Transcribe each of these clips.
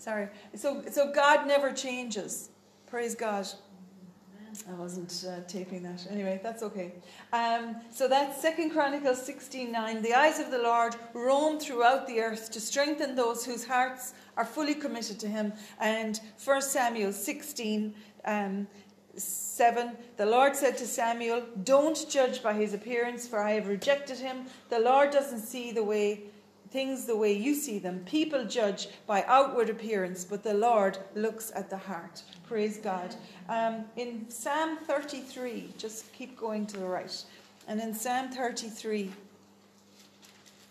Sorry. So, so God never changes. Praise God. I wasn't uh, taping that. Anyway, that's okay. Um, so that's Second Chronicles 16.9. The eyes of the Lord roam throughout the earth to strengthen those whose hearts are fully committed to him. And 1 Samuel 16, um, 7 The Lord said to Samuel, Don't judge by his appearance, for I have rejected him. The Lord doesn't see the way things the way you see them. People judge by outward appearance, but the Lord looks at the heart. Praise God. Um, in Psalm 33, just keep going to the right. And in Psalm 33,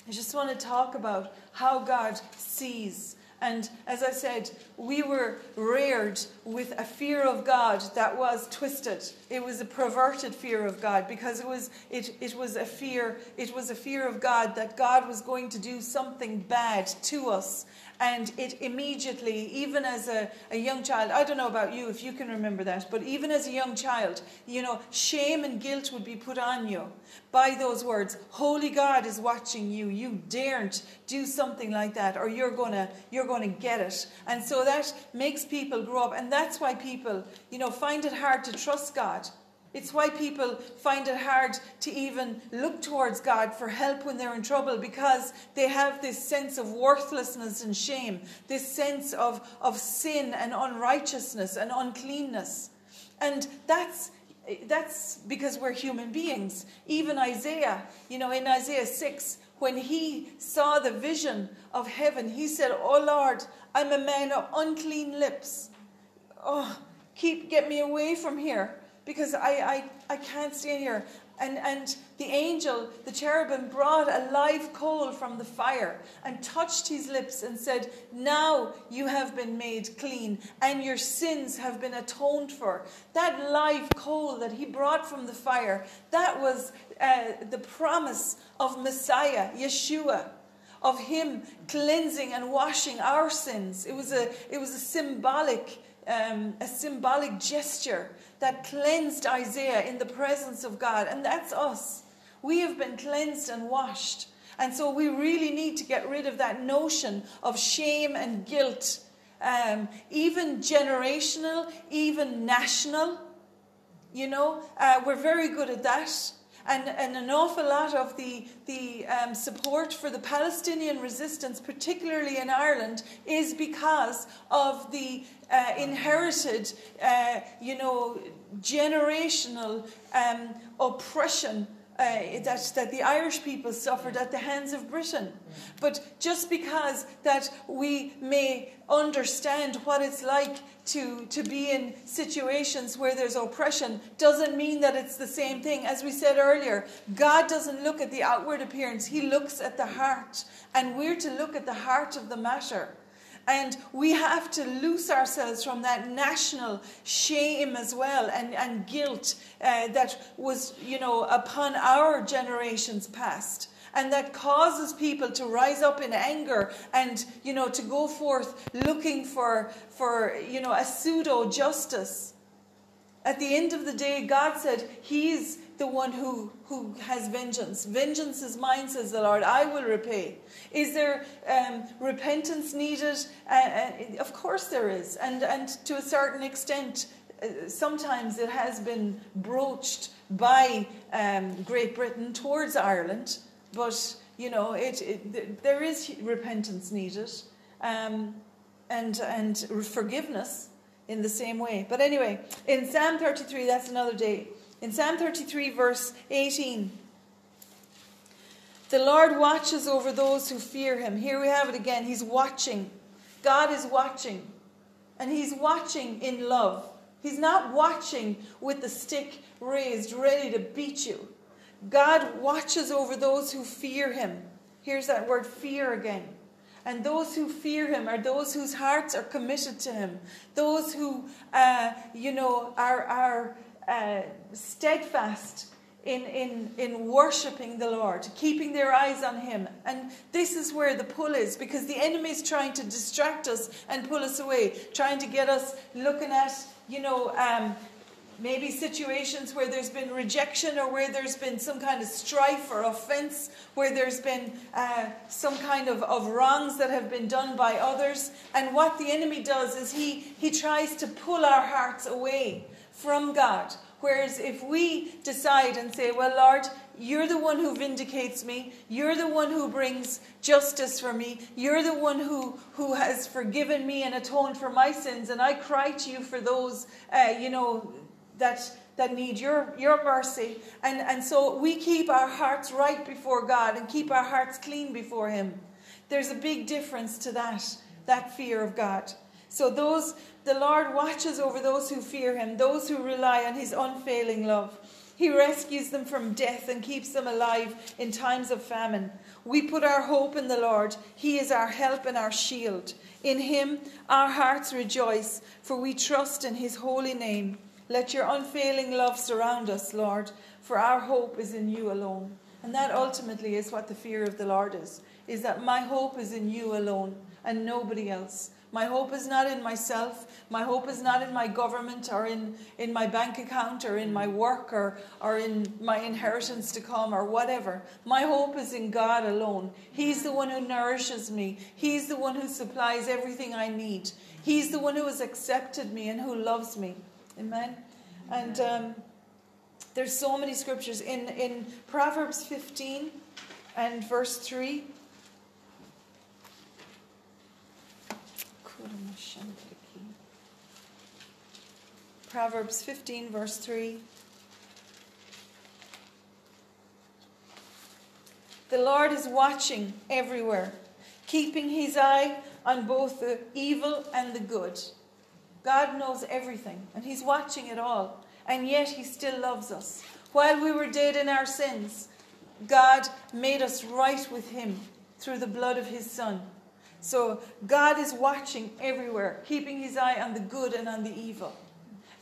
I just want to talk about how God sees and as I said, we were reared with a fear of God that was twisted. It was a perverted fear of God because it was, it, it was a fear, it was a fear of God that God was going to do something bad to us and it immediately, even as a, a young child, I don't know about you if you can remember that, but even as a young child, you know, shame and guilt would be put on you by those words. Holy God is watching you. You daren't do something like that, or you're gonna you're gonna get it. And so that makes people grow up, and that's why people, you know, find it hard to trust God it's why people find it hard to even look towards God for help when they're in trouble because they have this sense of worthlessness and shame, this sense of, of sin and unrighteousness and uncleanness. And that's that's because we're human beings. Even Isaiah, you know, in Isaiah 6, when he saw the vision of heaven, he said, Oh Lord, I'm a man of unclean lips. Oh, keep get me away from here because I, I, I can't stand here. And, and the angel, the cherubim, brought a live coal from the fire and touched his lips and said, Now you have been made clean and your sins have been atoned for. That live coal that he brought from the fire, that was uh, the promise of Messiah, Yeshua of him cleansing and washing our sins. It was a, it was a symbolic, um, a symbolic gesture that cleansed Isaiah in the presence of God. And that's us. We have been cleansed and washed. And so we really need to get rid of that notion of shame and guilt, um, even generational, even national. You know, uh, we're very good at that. And, and an awful lot of the, the um, support for the Palestinian resistance, particularly in Ireland, is because of the uh, inherited, uh, you know, generational um, oppression uh, that, that the Irish people suffered at the hands of Britain. But just because that we may understand what it's like to, to be in situations where there's oppression doesn't mean that it's the same thing. As we said earlier, God doesn't look at the outward appearance, He looks at the heart. And we're to look at the heart of the matter. And we have to loose ourselves from that national shame as well and, and guilt uh, that was, you know, upon our generations past. And that causes people to rise up in anger and, you know, to go forth looking for, for you know, a pseudo justice. At the end of the day, God said He's the one who, who has vengeance. Vengeance is mine, says the Lord. I will repay. Is there um, repentance needed? Uh, uh, of course there is. And, and to a certain extent, uh, sometimes it has been broached by um, Great Britain towards Ireland. But, you know, it, it there is repentance needed um, and, and forgiveness in the same way. But anyway, in Psalm 33, that's another day. In Psalm 33, verse 18, the Lord watches over those who fear him. Here we have it again. He's watching. God is watching. And he's watching in love. He's not watching with the stick raised, ready to beat you. God watches over those who fear him. Here's that word fear again. And those who fear him are those whose hearts are committed to him. Those who, uh, you know, are, are uh, steadfast in, in, in worshipping the Lord, keeping their eyes on Him. And this is where the pull is because the enemy is trying to distract us and pull us away, trying to get us looking at, you know, um, maybe situations where there's been rejection or where there's been some kind of strife or offense, where there's been uh, some kind of, of wrongs that have been done by others. And what the enemy does is he, he tries to pull our hearts away from God. Whereas if we decide and say, Well, Lord, you're the one who vindicates me. You're the one who brings justice for me. You're the one who, who has forgiven me and atoned for my sins. And I cry to you for those, uh, you know, that, that need your, your mercy. And, and so we keep our hearts right before God and keep our hearts clean before Him. There's a big difference to that, that fear of God. So those the Lord watches over those who fear him, those who rely on his unfailing love. He rescues them from death and keeps them alive in times of famine. We put our hope in the Lord. He is our help and our shield. In Him our hearts rejoice, for we trust in His holy name. Let your unfailing love surround us, Lord, for our hope is in you alone. And that ultimately is what the fear of the Lord is, is that my hope is in you alone and nobody else. My hope is not in myself. My hope is not in my government or in, in my bank account or in my work or, or in my inheritance to come or whatever. My hope is in God alone. He's the one who nourishes me, He's the one who supplies everything I need. He's the one who has accepted me and who loves me. Amen. And um, there's so many scriptures in, in Proverbs 15 and verse 3. Proverbs 15, verse 3. The Lord is watching everywhere, keeping his eye on both the evil and the good. God knows everything, and he's watching it all, and yet he still loves us. While we were dead in our sins, God made us right with him through the blood of his Son. So God is watching everywhere, keeping his eye on the good and on the evil.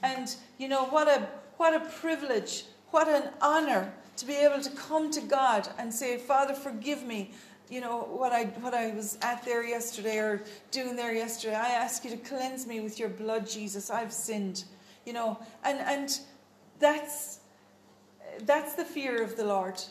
And you know what a what a privilege, what an honor to be able to come to God and say, Father, forgive me. You know what I what I was at there yesterday or doing there yesterday. I ask you to cleanse me with your blood, Jesus. I've sinned. You know, and and that's that's the fear of the Lord,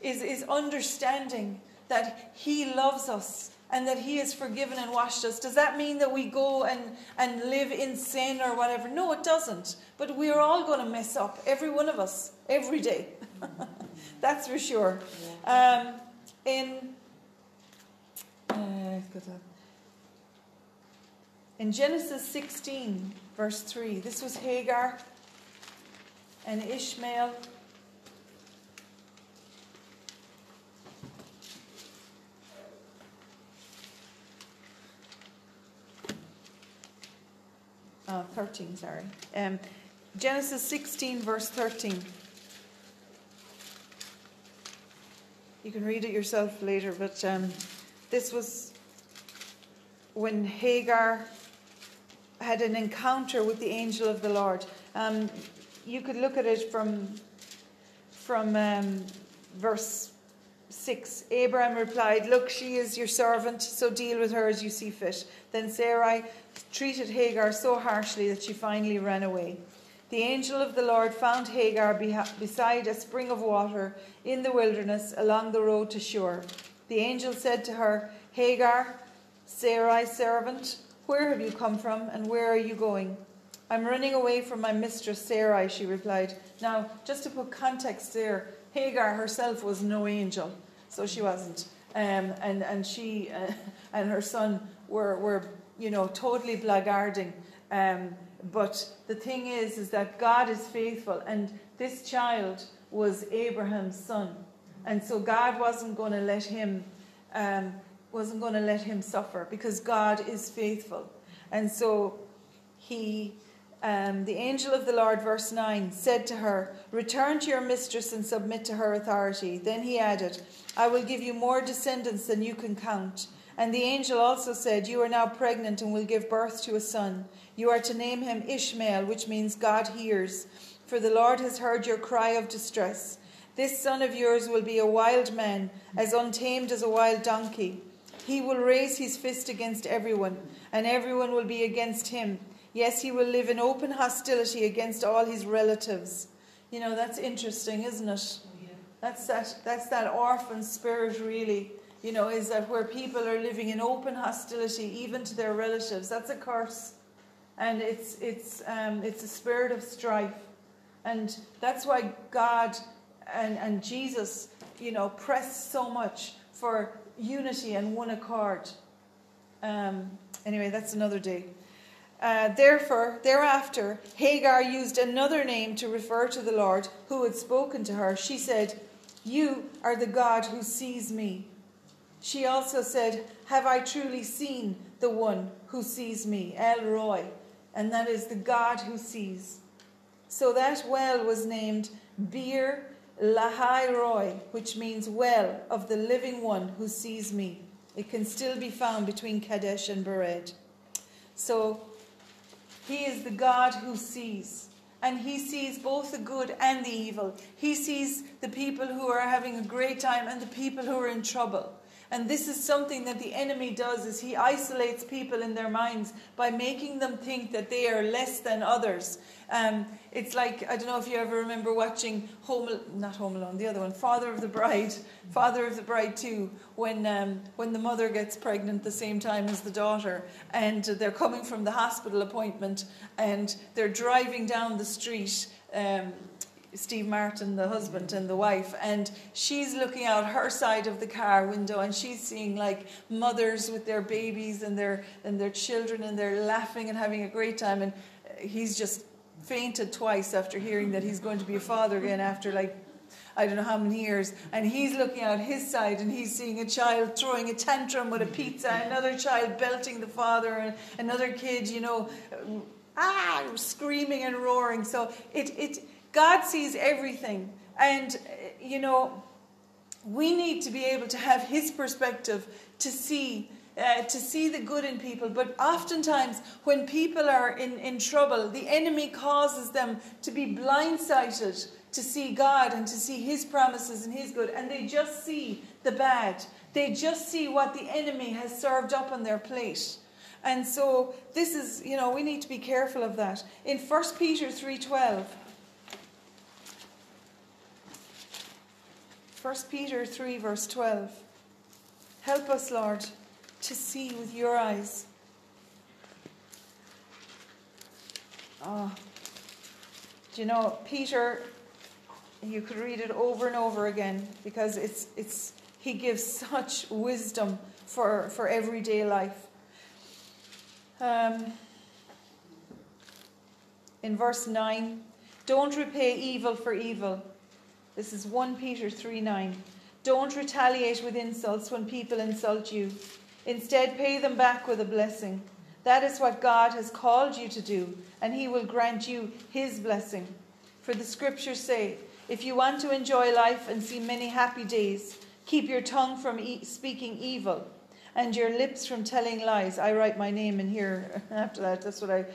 is is understanding that He loves us and that He has forgiven and washed us. Does that mean that we go and, and live in sin or whatever? No, it doesn't. But we're all going to mess up, every one of us, every day. That's for sure. Um, in in Genesis 16, verse 3, this was Hagar and Ishmael uh, 13, sorry. Um, Genesis 16, verse 13. You can read it yourself later, but um, this was when Hagar had an encounter with the angel of the Lord. Um, you could look at it from, from um, verse 6 Abraham replied, Look, she is your servant, so deal with her as you see fit. Then Sarai treated Hagar so harshly that she finally ran away. The angel of the Lord found Hagar beside a spring of water in the wilderness along the road to Shur. The angel said to her, Hagar, Sarai's servant, where have you come from and where are you going? I'm running away from my mistress Sarai, she replied. Now, just to put context there, Hagar herself was no angel, so she wasn't. Um, and, and she uh, and her son were, were you know, totally blackguarding. Um, but the thing is, is that God is faithful, and this child was Abraham's son, and so God wasn't going to let him um, wasn't going to let him suffer because God is faithful, and so he um, the angel of the Lord, verse 9, said to her, Return to your mistress and submit to her authority. Then he added, I will give you more descendants than you can count. And the angel also said, You are now pregnant and will give birth to a son. You are to name him Ishmael, which means God hears, for the Lord has heard your cry of distress. This son of yours will be a wild man, as untamed as a wild donkey. He will raise his fist against everyone, and everyone will be against him. Yes, he will live in open hostility against all his relatives. You know, that's interesting, isn't it? That's that, that's that orphan spirit, really. You know, is that where people are living in open hostility, even to their relatives. That's a curse. And it's, it's, um, it's a spirit of strife. And that's why God and, and Jesus, you know, press so much for unity and one accord. Um, anyway, that's another day. Uh, therefore, thereafter, Hagar used another name to refer to the Lord who had spoken to her. She said, You are the God who sees me. She also said, Have I truly seen the one who sees me, El Roi? And that is the God who sees. So that well was named Beer Lahai Roi, which means well of the living one who sees me. It can still be found between Kadesh and Bered. So he is the God who sees. And he sees both the good and the evil. He sees the people who are having a great time and the people who are in trouble. And this is something that the enemy does is he isolates people in their minds by making them think that they are less than others. Um, it's like I don't know if you ever remember watching Home, not Home Alone, the other one, Father of the Bride, Father of the Bride too, when um, when the mother gets pregnant the same time as the daughter, and they're coming from the hospital appointment, and they're driving down the street. Um, Steve Martin, the husband and the wife, and she's looking out her side of the car window and she's seeing like mothers with their babies and their and their children and they're laughing and having a great time and he's just fainted twice after hearing that he's going to be a father again after like I don't know how many years, and he's looking out his side and he's seeing a child throwing a tantrum with a pizza, another child belting the father, and another kid, you know, ah, screaming and roaring. So it, it, God sees everything. And, you know, we need to be able to have His perspective to see. Uh, to see the good in people, but oftentimes when people are in, in trouble, the enemy causes them to be blindsided to see God and to see His promises and His good, and they just see the bad. They just see what the enemy has served up on their plate. And so this is, you know, we need to be careful of that. In 1 Peter 3:12, 1 Peter 3, verse 12. Help us, Lord, to see with your eyes. Oh, do you know, Peter, you could read it over and over again because it's, it's, he gives such wisdom for, for everyday life. Um, in verse 9, don't repay evil for evil this is 1 Peter 3 9. Don't retaliate with insults when people insult you. Instead, pay them back with a blessing. That is what God has called you to do, and He will grant you His blessing. For the scriptures say, if you want to enjoy life and see many happy days, keep your tongue from e- speaking evil and your lips from telling lies. I write my name in here after that. That's what I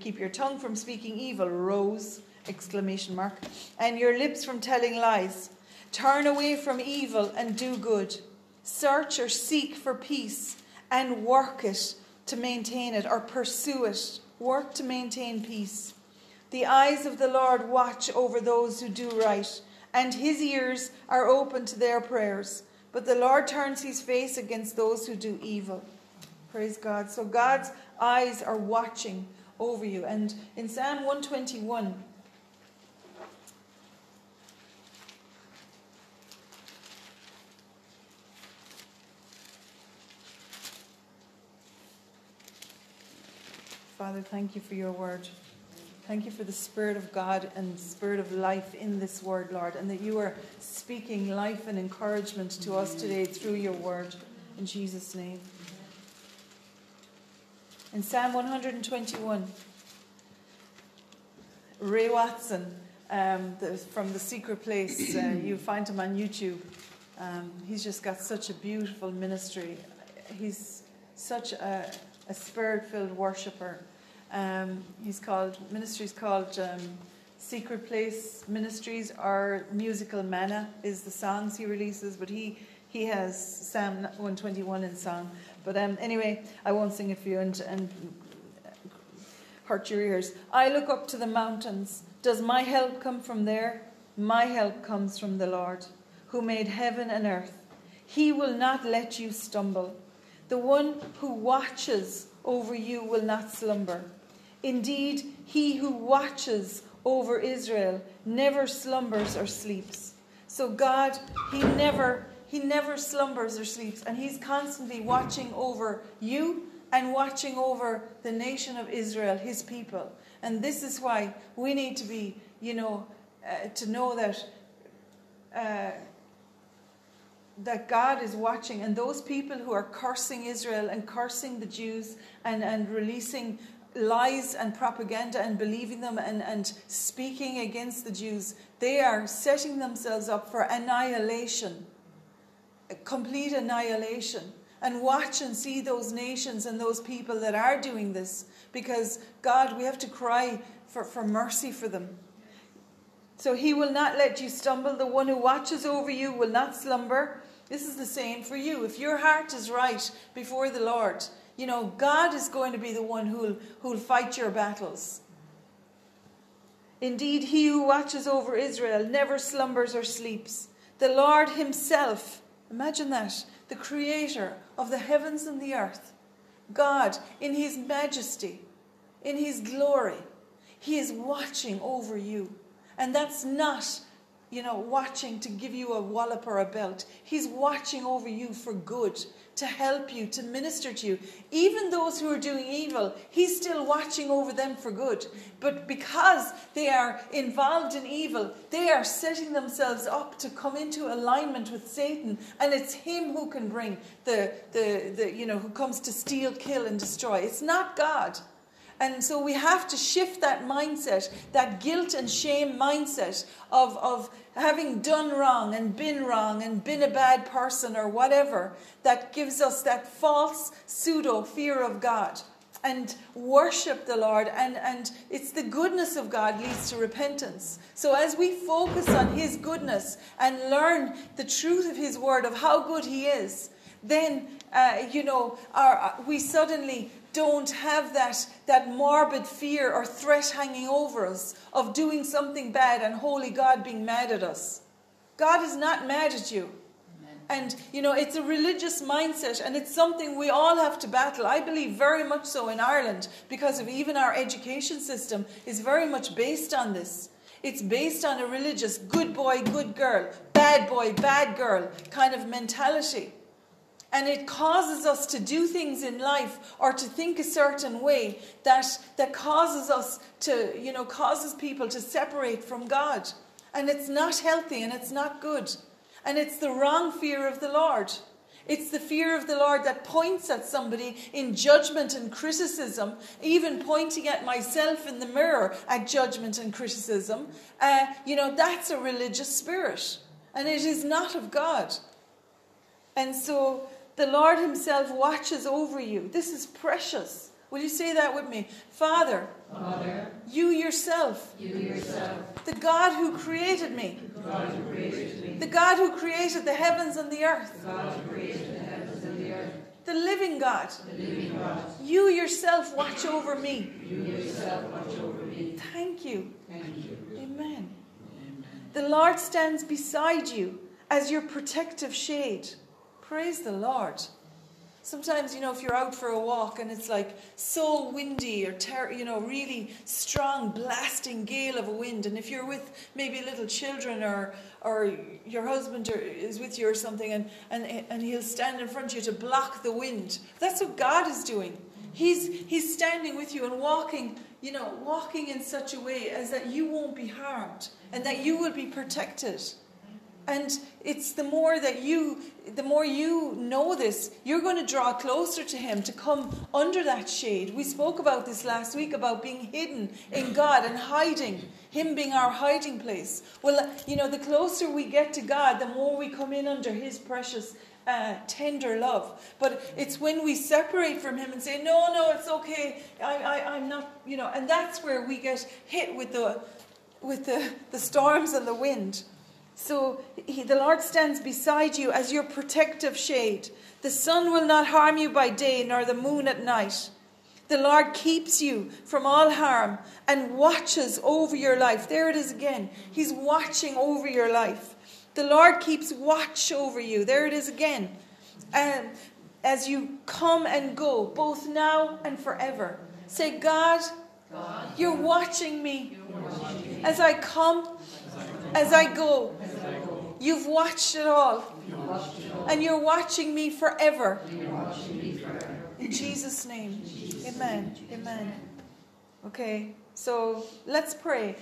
keep your tongue from speaking evil, Rose exclamation mark, and your lips from telling lies. Turn away from evil and do good. Search or seek for peace and work it to maintain it or pursue it. Work to maintain peace. The eyes of the Lord watch over those who do right, and his ears are open to their prayers. But the Lord turns his face against those who do evil. Praise God. So God's eyes are watching over you. And in Psalm 121, Father, thank you for your word. Thank you for the Spirit of God and Spirit of life in this word, Lord, and that you are speaking life and encouragement to us today through your word. In Jesus' name. In Psalm 121, Ray Watson um, the, from The Secret Place, uh, you find him on YouTube. Um, he's just got such a beautiful ministry. He's such a, a spirit filled worshipper. Um, he's called ministries called um, Secret Place Ministries or Musical Manna is the songs he releases, but he he has Psalm 121 in song. But um, anyway, I won't sing it for you. And, and hurt your ears. I look up to the mountains. Does my help come from there? My help comes from the Lord, who made heaven and earth. He will not let you stumble. The one who watches over you will not slumber. Indeed, he who watches over Israel never slumbers or sleeps. So God, he never he never slumbers or sleeps and he's constantly watching over you and watching over the nation of Israel, his people. And this is why we need to be, you know, uh, to know that uh, that God is watching, and those people who are cursing Israel and cursing the Jews and, and releasing lies and propaganda and believing them and, and speaking against the Jews, they are setting themselves up for annihilation, complete annihilation. And watch and see those nations and those people that are doing this because God, we have to cry for, for mercy for them. So he will not let you stumble. The one who watches over you will not slumber. This is the same for you. If your heart is right before the Lord, you know, God is going to be the one who'll, who'll fight your battles. Indeed, he who watches over Israel never slumbers or sleeps. The Lord himself, imagine that, the creator of the heavens and the earth, God in his majesty, in his glory, he is watching over you. And that's not you know, watching to give you a wallop or a belt. He's watching over you for good, to help you, to minister to you. Even those who are doing evil, He's still watching over them for good. But because they are involved in evil, they are setting themselves up to come into alignment with Satan. And it's Him who can bring the, the, the you know, who comes to steal, kill, and destroy. It's not God. And so we have to shift that mindset, that guilt and shame mindset of, of having done wrong and been wrong and been a bad person or whatever, that gives us that false pseudo fear of God. And worship the Lord, and, and it's the goodness of God leads to repentance. So, as we focus on His goodness and learn the truth of His word, of how good He is, then, uh, you know, our, we suddenly don't have that, that morbid fear or threat hanging over us of doing something bad and holy God being mad at us. God is not mad at you. And, you know, it's a religious mindset and it's something we all have to battle. I believe very much so in Ireland because of even our education system is very much based on this. It's based on a religious good boy, good girl, bad boy, bad girl kind of mentality. And it causes us to do things in life or to think a certain way that, that causes us to, you know, causes people to separate from God. And it's not healthy and it's not good. And it's the wrong fear of the Lord. It's the fear of the Lord that points at somebody in judgment and criticism, even pointing at myself in the mirror at judgment and criticism. Uh, you know, that's a religious spirit. And it is not of God. And so the Lord Himself watches over you. This is precious. Will you say that with me? Father, Father you yourself, you yourself, the God who created me, the God who created me, the God who created the heavens and the earth, the God created the heavens and the earth, the living God, the living God, you yourself watch over me. you yourself watch over me. Thank you. Thank you. Amen. Amen. The Lord stands beside you as your protective shade. Praise the Lord. Sometimes, you know, if you're out for a walk and it's like so windy or, ter- you know, really strong, blasting gale of a wind, and if you're with maybe little children or, or your husband or, is with you or something, and, and, and he'll stand in front of you to block the wind, that's what God is doing. He's, he's standing with you and walking, you know, walking in such a way as that you won't be harmed and that you will be protected. And it's the more that you, the more you know this, you're going to draw closer to Him to come under that shade. We spoke about this last week about being hidden in God and hiding, Him being our hiding place. Well, you know, the closer we get to God, the more we come in under His precious uh, tender love. But it's when we separate from Him and say, "No, no, it's okay. I, I, I'm not," you know, and that's where we get hit with the, with the, the storms and the wind. So he, the Lord stands beside you as your protective shade. The sun will not harm you by day, nor the moon at night. The Lord keeps you from all harm and watches over your life. There it is again. He's watching over your life. The Lord keeps watch over you. There it is again. And as you come and go, both now and forever. Say, God, God, you're watching you're watching me as I come, as I go. You've watched it all, and you're watching me forever. In Jesus' name. Amen. Amen. Okay, so let's pray.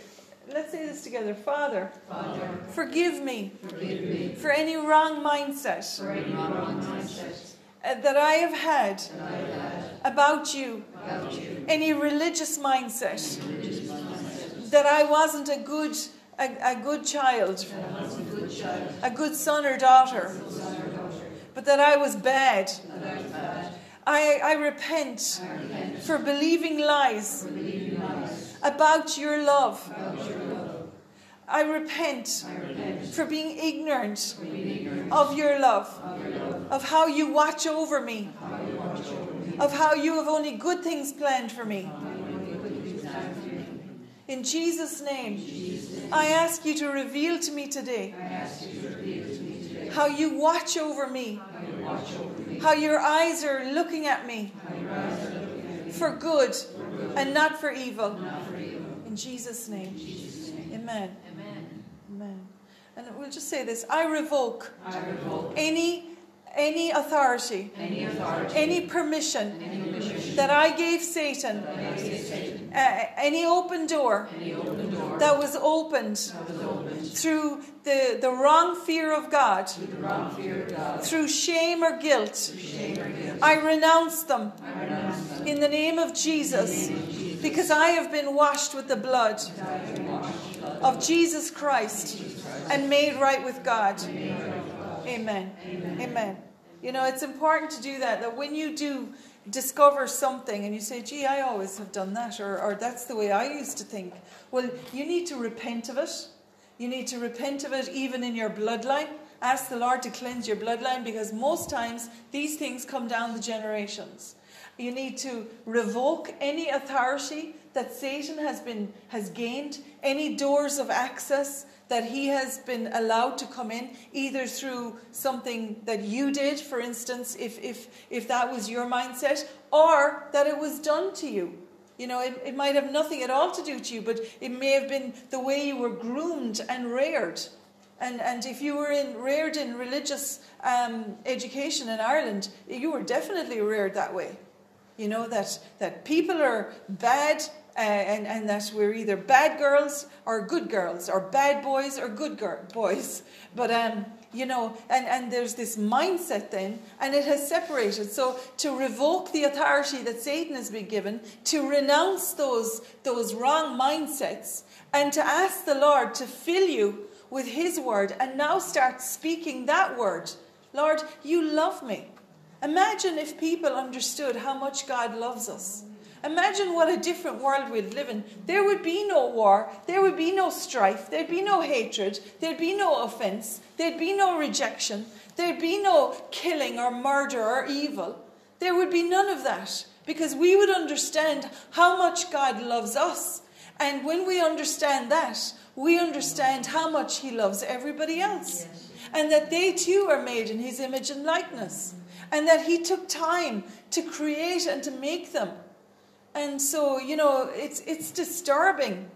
Let's say this together. Father, Father, forgive me forgive me for any wrong mindset any wrong mindset that I have had I had about you, about you. any religious mindset Religious mindset. that I wasn't a good a, a good child, a good son or daughter, but that I was bad. I. I, repent for believing lies about your love. I repent for being ignorant of your love, of how you watch over me, of how you have only good things planned for me. In Jesus' name. I ask you to reveal to me today I ask you to reveal to me today how you watch over me, how you watch over me, how your eyes are looking at me how your eyes are looking at me, for good and not for evil. not for evil. In Jesus' name, In Jesus' name. amen. Amen. And we'll just say this I revoke any, any authority, any authority, any permission any permission that I gave Satan, I gave Satan, uh, any open door any open door that was opened through the, the wrong fear of God, through shame or guilt. I renounce them in the name of Jesus because I have been washed with the blood of Jesus Christ and made right with God. Amen. Amen. You know, it's important to do that, that when you do discover something and you say, gee, I always have done that, or, or that's the way I used to think, well, you need to repent of it. You need to repent of it even in your bloodline. Ask the Lord to cleanse your bloodline because most times these things come down the generations. You need to revoke any authority that Satan has been has gained, any doors of access that he has been allowed to come in, either through something that you did, for instance, if if if that was your mindset, or that it was done to you. You know, it, it might have nothing at all to do to you, but it may have been the way you were groomed and reared. And, and if you were in, reared in religious um, education in Ireland, you were definitely reared that way. You know, that, that people are bad and, and that we're either bad girls or good girls, or bad boys or good boys. But, um, you know, and, and there's this mindset then, and it has separated. So to revoke the authority that Satan has been given, to renounce those, those wrong mindsets, and to ask the Lord to fill you with His word, and now start speaking that word. Lord, you love me. Imagine if people understood how much God loves us. Imagine what a different world we'd live in. There would be no war, there would be no strife, there'd be no hatred, there'd be no offense, there'd be no rejection, there'd be no killing or murder or evil. There would be none of that because we would understand how much God loves us. And when we understand that, we understand how much He loves everybody else. And that they too are made in His image and likeness. And that He took time to create and to make them. And so, you know, it's, it's disturbing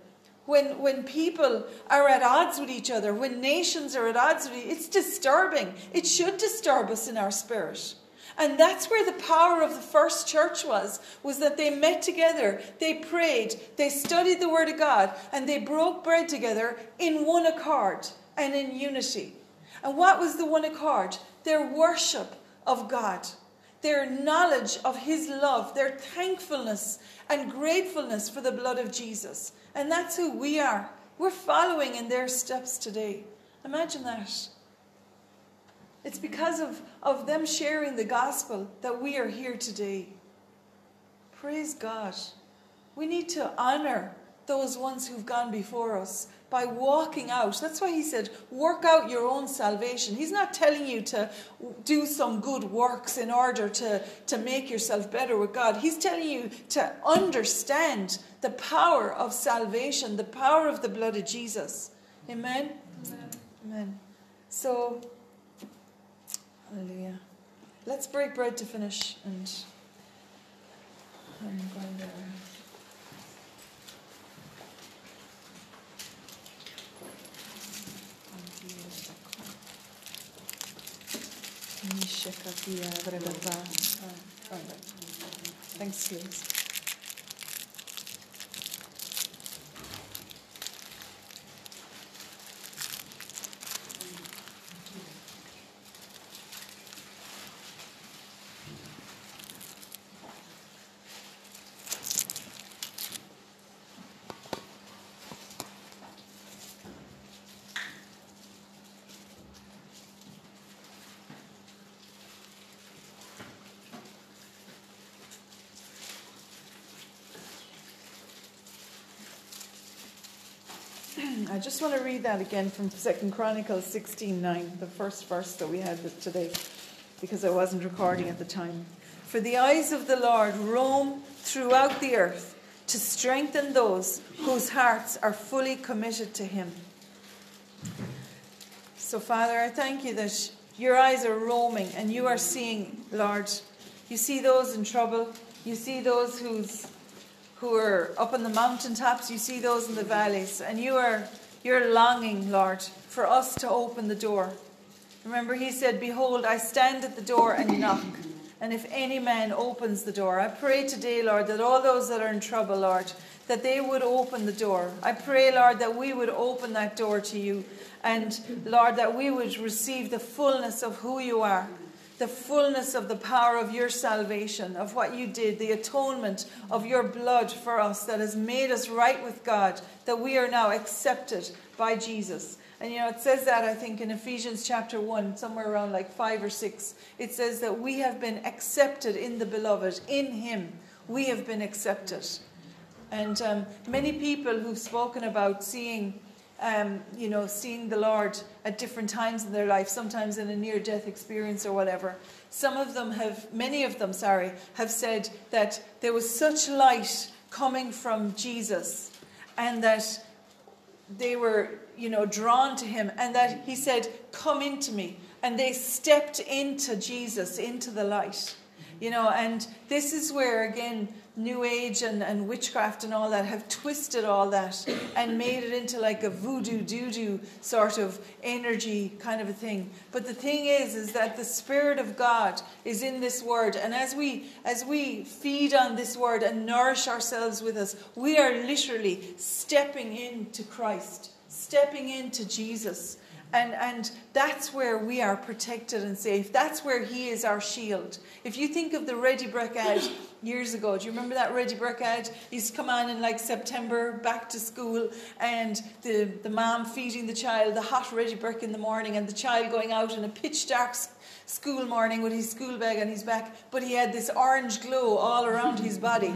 when, when people are at odds with each other, when nations are at odds with each other. It's disturbing. It should disturb us in our spirit. And that's where the power of the first church was, was that they met together, they prayed, they studied the Word of God, and they broke bread together in one accord and in unity. And what was the one accord? Their worship of God, their knowledge of His love, their thankfulness and gratefulness for the blood of Jesus. And that's who we are. We're following in their steps today. Imagine that. It's because of, of them sharing the gospel that we are here today. Praise God. We need to honor those ones who've gone before us, by walking out. That's why he said, work out your own salvation. He's not telling you to do some good works in order to, to make yourself better with God. He's telling you to understand the power of salvation, the power of the blood of Jesus. Amen? Amen. Amen. So, hallelujah. Let's break bread to finish and I'm going to. Uh, uh, uh, thanks, please. I just want to read that again from Second Chronicles 16:9, the first verse that we had today, because I wasn't recording at the time. For the eyes of the Lord roam throughout the earth to strengthen those whose hearts are fully committed to Him. So, Father, I thank you that your eyes are roaming and you are seeing, Lord. You see those in trouble. You see those whose who are up on the mountaintops, you see those in the valleys, and you are you're longing, Lord, for us to open the door. Remember, he said, Behold, I stand at the door and knock. And if any man opens the door, I pray today, Lord, that all those that are in trouble, Lord, that they would open the door. I pray, Lord, that we would open that door to you. And, Lord, that we would receive the fullness of who you are the fullness of the power of your salvation, of what you did, the atonement of your blood for us that has made us right with God, that we are now accepted by Jesus. And you know, it says that, I think, in Ephesians chapter 1, somewhere around like 5 or 6. It says that we have been accepted in the beloved. In Him, we have been accepted. And um, many people who've spoken about seeing um, you know, seeing the Lord at different times in their life, sometimes in a near death experience or whatever. Some of them have, many of them, sorry, have said that there was such light coming from Jesus and that they were, you know, drawn to him and that he said, Come into me. And they stepped into Jesus, into the light. You know, and this is where, again, New Age and, and witchcraft and all that have twisted all that and made it into like a voodoo doo doo sort of energy kind of a thing. But the thing is, is that the Spirit of God is in this word, and as we as we feed on this word and nourish ourselves with us, we are literally stepping into Christ, stepping into Jesus. And, and that's where we are protected and safe. That's where He is our shield. If you think of the Ready Brek ad years ago, do you remember that Ready Brek ad? Used to come on in like September, back to school, and the, the mom feeding the child the hot Ready Brek in the morning, and the child going out in a pitch dark school morning with his school bag on his back, but he had this orange glow all around his body.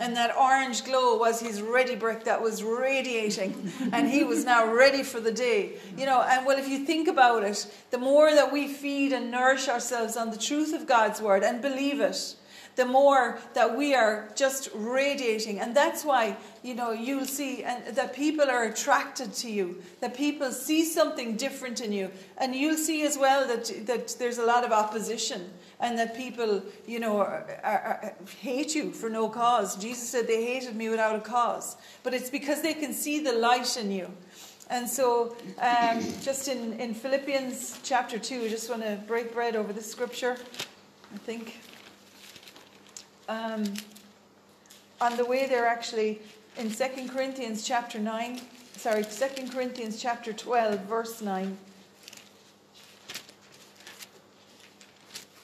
And that orange glow was his Ready Brek that was radiating, and he was now ready for the day. You know, and well, if you think about it, the more that we feed and nourish ourselves on the truth of God's word and believe it, the more that we are just radiating. And that's why, you know, you'll see and that people are attracted to you, that people see something different in you. And you'll see as well that, that there's a lot of opposition and that people, you know, are, are, are, hate you for no cause. Jesus said they hated me without a cause. But it's because they can see the light in you. And so, um, just in, in Philippians chapter 2, I just want to break bread over this scripture, I think um, on the way there actually in 2 Corinthians chapter 9, sorry, 2 Corinthians chapter 12, verse 9.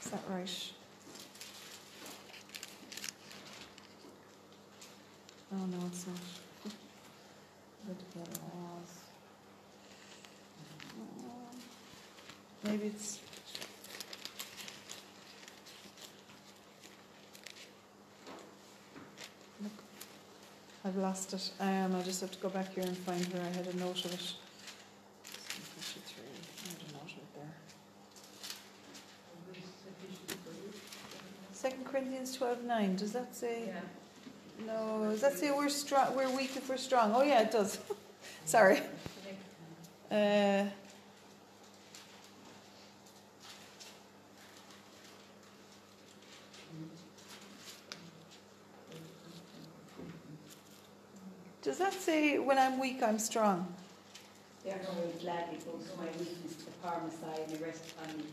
Is that right? Oh no, it's not. Maybe it's I've lost it. Um, I'll just have to go back here and find where I had a note of it. I had a note of it there. Second Corinthians twelve nine. Does that say? No. Does that say we're strong? We're weak if we're strong. Oh yeah, it does. Sorry. Uh, does that say when I'm weak I'm strong? Gladly my weakness to the power Messiah and the rest me.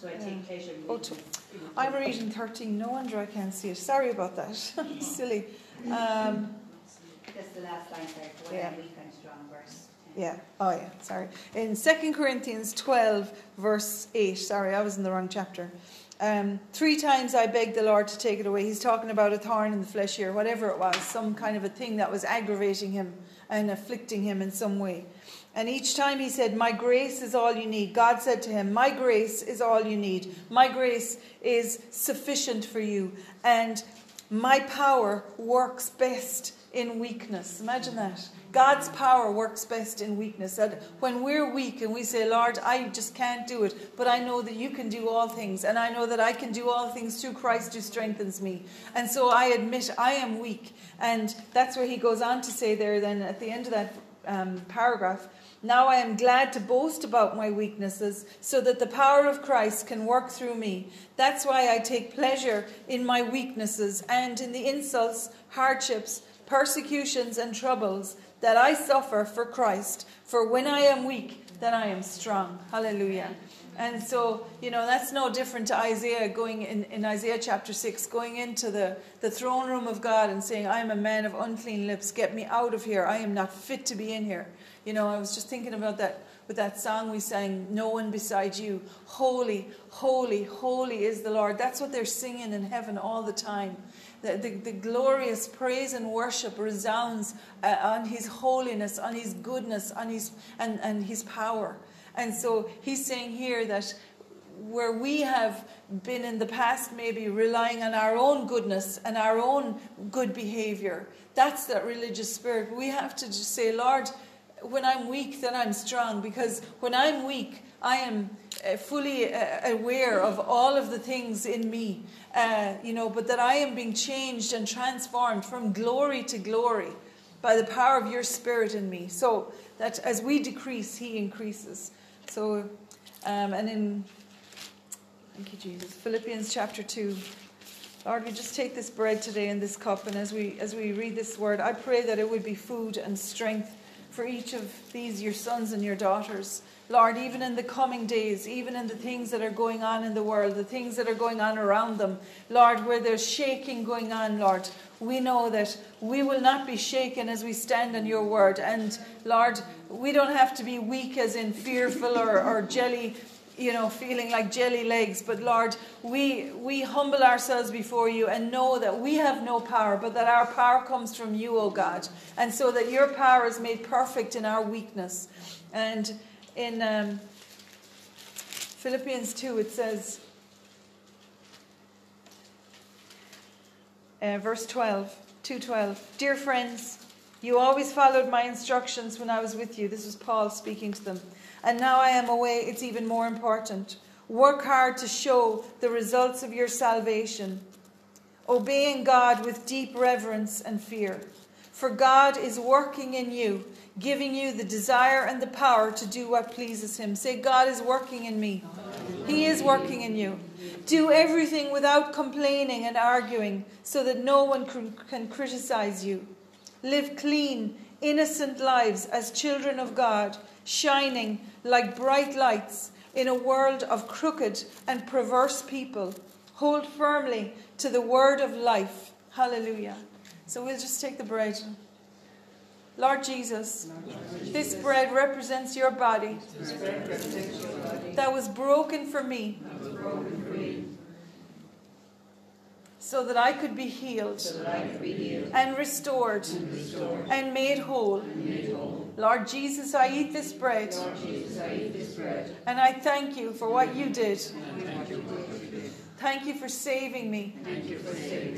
So I Yeah. take pleasure in Oh, weakness. I'm reading 13. No wonder I can't see it. Sorry about that. Silly. Um, That's the last line. For when Yeah. I'm weak, I'm strong, verse yeah. Oh, yeah. Sorry. In 2 Corinthians 12, verse 8. Sorry, I was in the wrong chapter. Um, three times I begged the Lord to take it away. He's talking about a thorn in the flesh here, whatever it was, some kind of a thing that was aggravating him and afflicting him in some way. And each time he said, My grace is all you need. God said to him, My grace is all you need. My grace is sufficient for you. And my power works best in weakness. Imagine that. God's power works best in weakness. That when we're weak and we say, Lord, I just can't do it, but I know that you can do all things, and I know that I can do all things through Christ who strengthens me. And so I admit I am weak. And that's where he goes on to say there, then at the end of that um, paragraph, now I am glad to boast about my weaknesses so that the power of Christ can work through me. That's why I take pleasure in my weaknesses and in the insults, hardships, persecutions, and troubles that I suffer for Christ. For when I am weak, then I am strong. Hallelujah. And so, you know, that's no different to Isaiah going in, in Isaiah chapter 6, going into the, the throne room of God and saying, I am a man of unclean lips. Get me out of here. I am not fit to be in here. You know, I was just thinking about that with that song we sang, No One Beside You. Holy, holy, holy is the Lord. That's what they're singing in heaven all the time. The, the, the glorious praise and worship resounds uh, on His holiness, on His goodness, on His and, and His power. And so He's saying here that where we have been in the past maybe relying on our own goodness and our own good behavior, that's that religious spirit. We have to just say, Lord, when I'm weak, then I'm strong. Because when I'm weak, I am uh, fully uh, aware of all of the things in me, uh, you know, but that I am being changed and transformed from glory to glory by the power of your spirit in me. So that as we decrease, he increases. So, um, and in, thank you, Jesus, Philippians chapter 2. Lord, we just take this bread today and this cup, and as we as we read this word, I pray that it would be food and strength for each of these your sons and your daughters. Lord, even in the coming days, even in the things that are going on in the world, the things that are going on around them, Lord, where there's shaking going on, Lord, we know that we will not be shaken as we stand on your word. And Lord, we don't have to be weak as in fearful or, or jelly you know, feeling like jelly legs. But Lord, we we humble ourselves before you and know that we have no power, but that our power comes from you, O God, and so that your power is made perfect in our weakness. And in um, Philippians two, it says. Uh, verse 12, 212. Dear friends, you always followed my instructions when I was with you. This was Paul speaking to them. And now I am away, it's even more important. Work hard to show the results of your salvation, obeying God with deep reverence and fear. For God is working in you, giving you the desire and the power to do what pleases Him. Say, God is working in me. He is working in you. Do everything without complaining and arguing so that no one can, criticize you. Live clean, innocent lives as children of God, shining like bright lights in a world of crooked and perverse people. Hold firmly to the word of life. Hallelujah. So we'll just take the bread. Lord Jesus, this bread represents your body that was broken for me so that I could be healed and restored and made whole. Lord Jesus, I eat this bread and I thank you for what you did. Thank you for saving me. Thank you for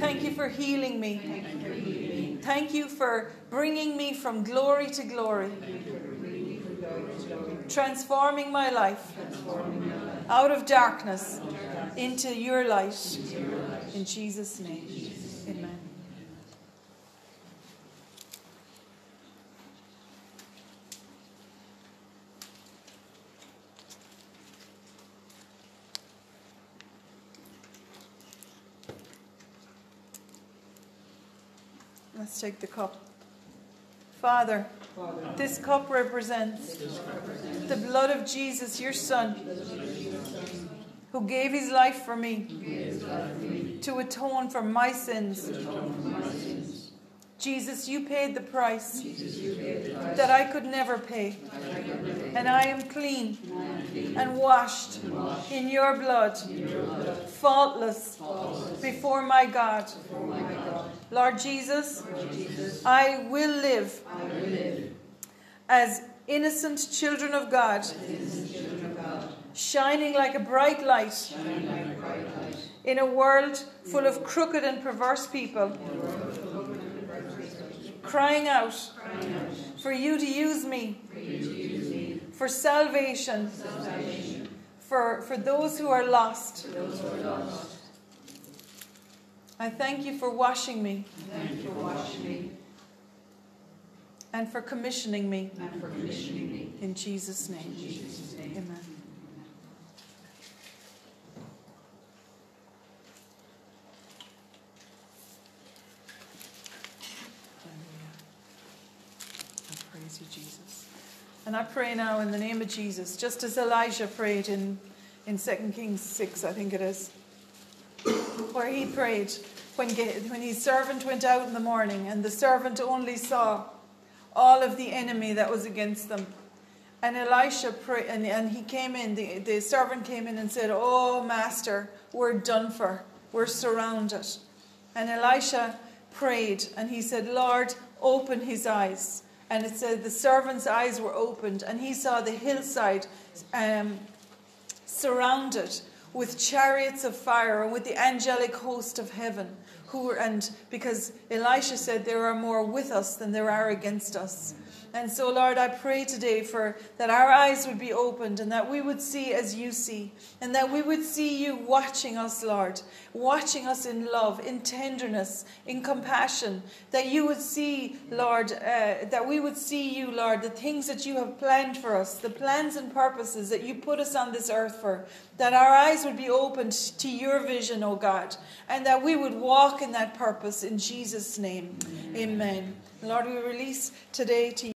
Thank you for healing me. Thank you for healing me. Thank you for bringing me from glory to glory, Thank you for bringing me from glory to glory. transforming my life Transforming my life. out of darkness into your light. In Jesus' name. Amen. Let's take the cup. Father, Father, this cup represents the blood of Jesus, your Son, who gave his life for me to atone for my sins. Jesus, you paid the price that I could never pay. And I am clean and washed in your blood, faultless before my God. Lord Jesus, I will live as innocent children of God, shining like a bright light in a world full of crooked and perverse people, crying out for you to use me for salvation for, for those who are lost. I thank you for washing me for washing me and for commissioning me and for commissioning me. in Jesus' name. In Jesus' name. Amen. Hallelujah. I praise you, Jesus. And I pray now in the name of Jesus, just as Elijah prayed in, in 2 Kings 6, I think it is, where he prayed when, when his servant went out in the morning and the servant only saw all of the enemy that was against them. And Elisha prayed, and, and he came in, the, the servant came in and said, Oh, master, we're done for. We're surrounded. And Elisha prayed, and he said, Lord, open his eyes. And it said the servant's eyes were opened, and he saw the hillside um, surrounded with chariots of fire and with the angelic host of heaven. Who were, and because Elisha said there are more with us than there are against us. And so, Lord, I pray today for that our eyes would be opened and that we would see as you see, and that we would see you watching us, Lord, watching us in love, in tenderness, in compassion. That you would see, Lord, uh, that we would see you, Lord, the things that you have planned for us, the plans and purposes that you put us on this earth for. That our eyes would be opened to your vision, O God, and that we would walk in that purpose in Jesus' name. Amen. Lord, we release today to you.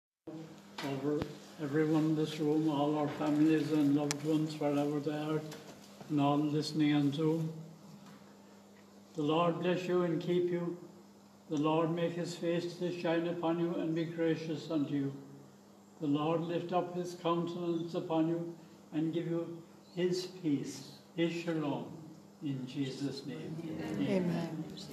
Over everyone in this room, all our families and loved ones, wherever they are, and all listening on Zoom. The Lord bless you and keep you. The Lord make his face to shine upon you and be gracious unto you. The Lord lift up his countenance upon you and give you his peace, his shalom, in Jesus' name. Amen.